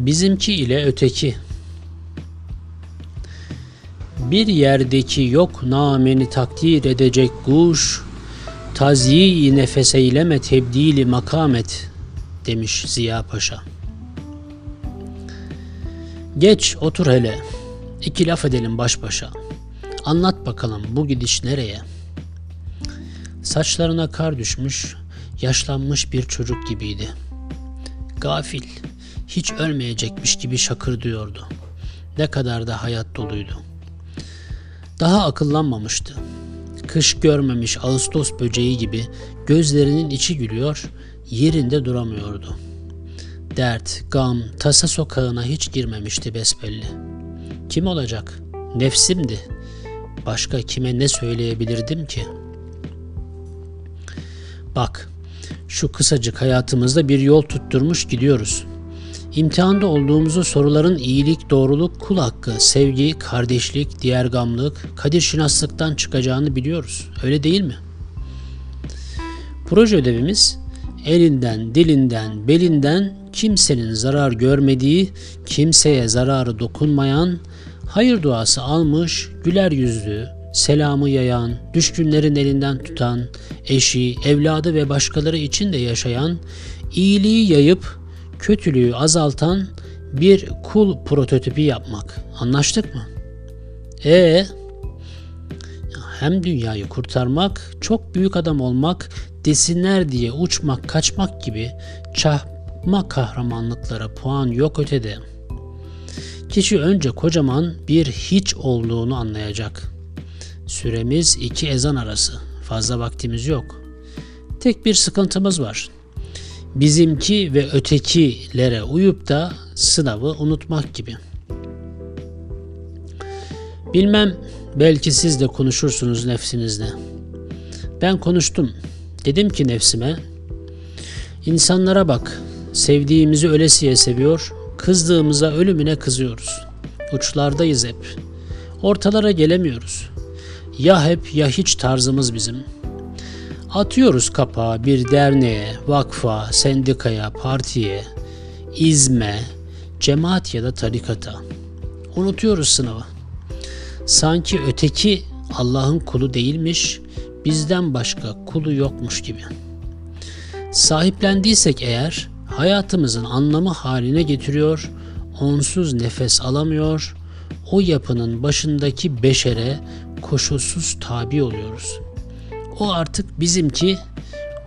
Bizimki ile öteki. Bir yerdeki yok nameni takdir edecek kuş, tazyi nefes eyleme tebdili makamet demiş Ziya Paşa. Geç otur hele. İki laf edelim baş başa. Anlat bakalım bu gidiş nereye? Saçlarına kar düşmüş, yaşlanmış bir çocuk gibiydi. Gafil, hiç ölmeyecekmiş gibi şakır diyordu. Ne kadar da hayat doluydu. Daha akıllanmamıştı. Kış görmemiş Ağustos böceği gibi gözlerinin içi gülüyor, yerinde duramıyordu. Dert, gam, tasa sokağına hiç girmemişti besbelli. Kim olacak? Nefsimdi. Başka kime ne söyleyebilirdim ki? Bak, şu kısacık hayatımızda bir yol tutturmuş gidiyoruz. İmtihanda olduğumuzu soruların iyilik, doğruluk, kul hakkı, sevgi, kardeşlik, diğer gamlık, kadir şinaslıktan çıkacağını biliyoruz. Öyle değil mi? Proje ödevimiz elinden, dilinden, belinden kimsenin zarar görmediği, kimseye zararı dokunmayan, hayır duası almış, güler yüzlü, selamı yayan, düşkünlerin elinden tutan, eşi, evladı ve başkaları için de yaşayan, iyiliği yayıp kötülüğü azaltan bir kul prototipi yapmak. Anlaştık mı? E hem dünyayı kurtarmak, çok büyük adam olmak, desinler diye uçmak, kaçmak gibi çahma kahramanlıklara puan yok ötede. Kişi önce kocaman bir hiç olduğunu anlayacak. Süremiz iki ezan arası. Fazla vaktimiz yok. Tek bir sıkıntımız var. Bizimki ve ötekilere uyup da sınavı unutmak gibi. Bilmem belki siz de konuşursunuz nefsinizle. Ben konuştum. Dedim ki nefsime, insanlara bak, sevdiğimizi ölesiye seviyor, kızdığımıza ölümüne kızıyoruz. Uçlardayız hep. Ortalara gelemiyoruz. Ya hep ya hiç tarzımız bizim. Atıyoruz kapağı bir derneğe, vakfa, sendikaya, partiye, izme, cemaat ya da tarikata. Unutuyoruz sınavı. Sanki öteki Allah'ın kulu değilmiş, bizden başka kulu yokmuş gibi. Sahiplendiysek eğer hayatımızın anlamı haline getiriyor, onsuz nefes alamıyor, o yapının başındaki beşere koşulsuz tabi oluyoruz. O artık bizimki,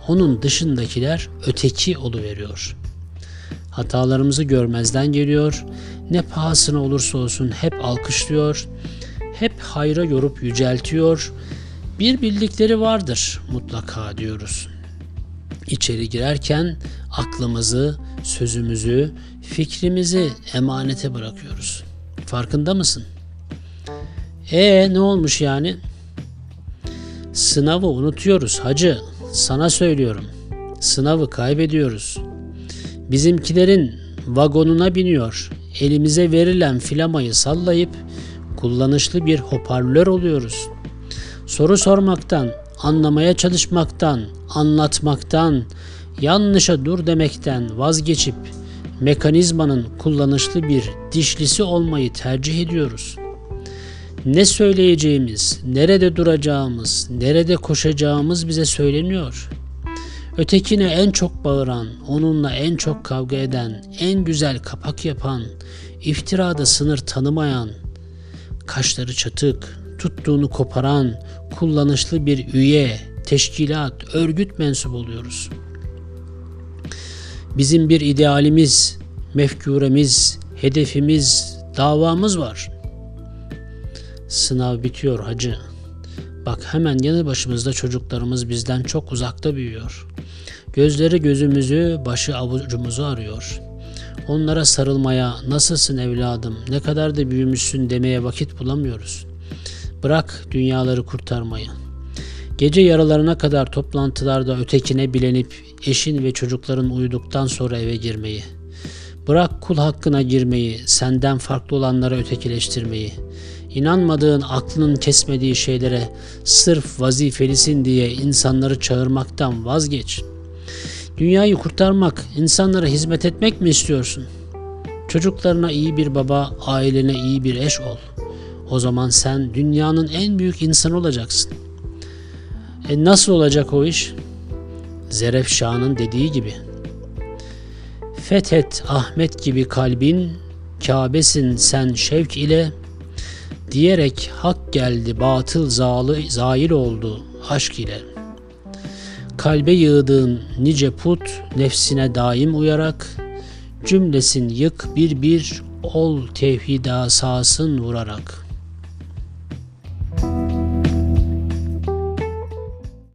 onun dışındakiler öteki oluveriyor. Hatalarımızı görmezden geliyor, ne pahasına olursa olsun hep alkışlıyor, hep hayra yorup yüceltiyor, bir bildikleri vardır mutlaka diyoruz. İçeri girerken aklımızı, sözümüzü, fikrimizi emanete bırakıyoruz. Farkında mısın? E ne olmuş yani? Sınavı unutuyoruz hacı. Sana söylüyorum. Sınavı kaybediyoruz. Bizimkilerin vagonuna biniyor. Elimize verilen filamayı sallayıp kullanışlı bir hoparlör oluyoruz. Soru sormaktan, anlamaya çalışmaktan, anlatmaktan, yanlışa dur demekten vazgeçip mekanizmanın kullanışlı bir dişlisi olmayı tercih ediyoruz. Ne söyleyeceğimiz, nerede duracağımız, nerede koşacağımız bize söyleniyor. Ötekine en çok bağıran, onunla en çok kavga eden, en güzel kapak yapan, iftirada sınır tanımayan, kaşları çatık, tuttuğunu koparan, kullanışlı bir üye, teşkilat, örgüt mensup oluyoruz. Bizim bir idealimiz, mefkuremiz, hedefimiz, davamız var. Sınav bitiyor hacı. Bak hemen yanı başımızda çocuklarımız bizden çok uzakta büyüyor. Gözleri gözümüzü, başı avucumuzu arıyor. Onlara sarılmaya, nasılsın evladım, ne kadar da büyümüşsün demeye vakit bulamıyoruz. Bırak dünyaları kurtarmayı. Gece yaralarına kadar toplantılarda ötekine bilenip eşin ve çocukların uyuduktan sonra eve girmeyi. Bırak kul hakkına girmeyi, senden farklı olanlara ötekileştirmeyi. İnanmadığın, aklının kesmediği şeylere sırf vazifelisin diye insanları çağırmaktan vazgeç. Dünyayı kurtarmak, insanlara hizmet etmek mi istiyorsun? Çocuklarına iyi bir baba, ailene iyi bir eş ol. O zaman sen dünyanın en büyük insanı olacaksın. E nasıl olacak o iş? Zerefşan'ın dediği gibi. Fethet Ahmet gibi kalbin, Kabe'sin sen şevk ile, diyerek hak geldi batıl zalı, zail oldu aşk ile. Kalbe yığdığın nice put nefsine daim uyarak, cümlesin yık bir bir ol tevhid asasın vurarak.''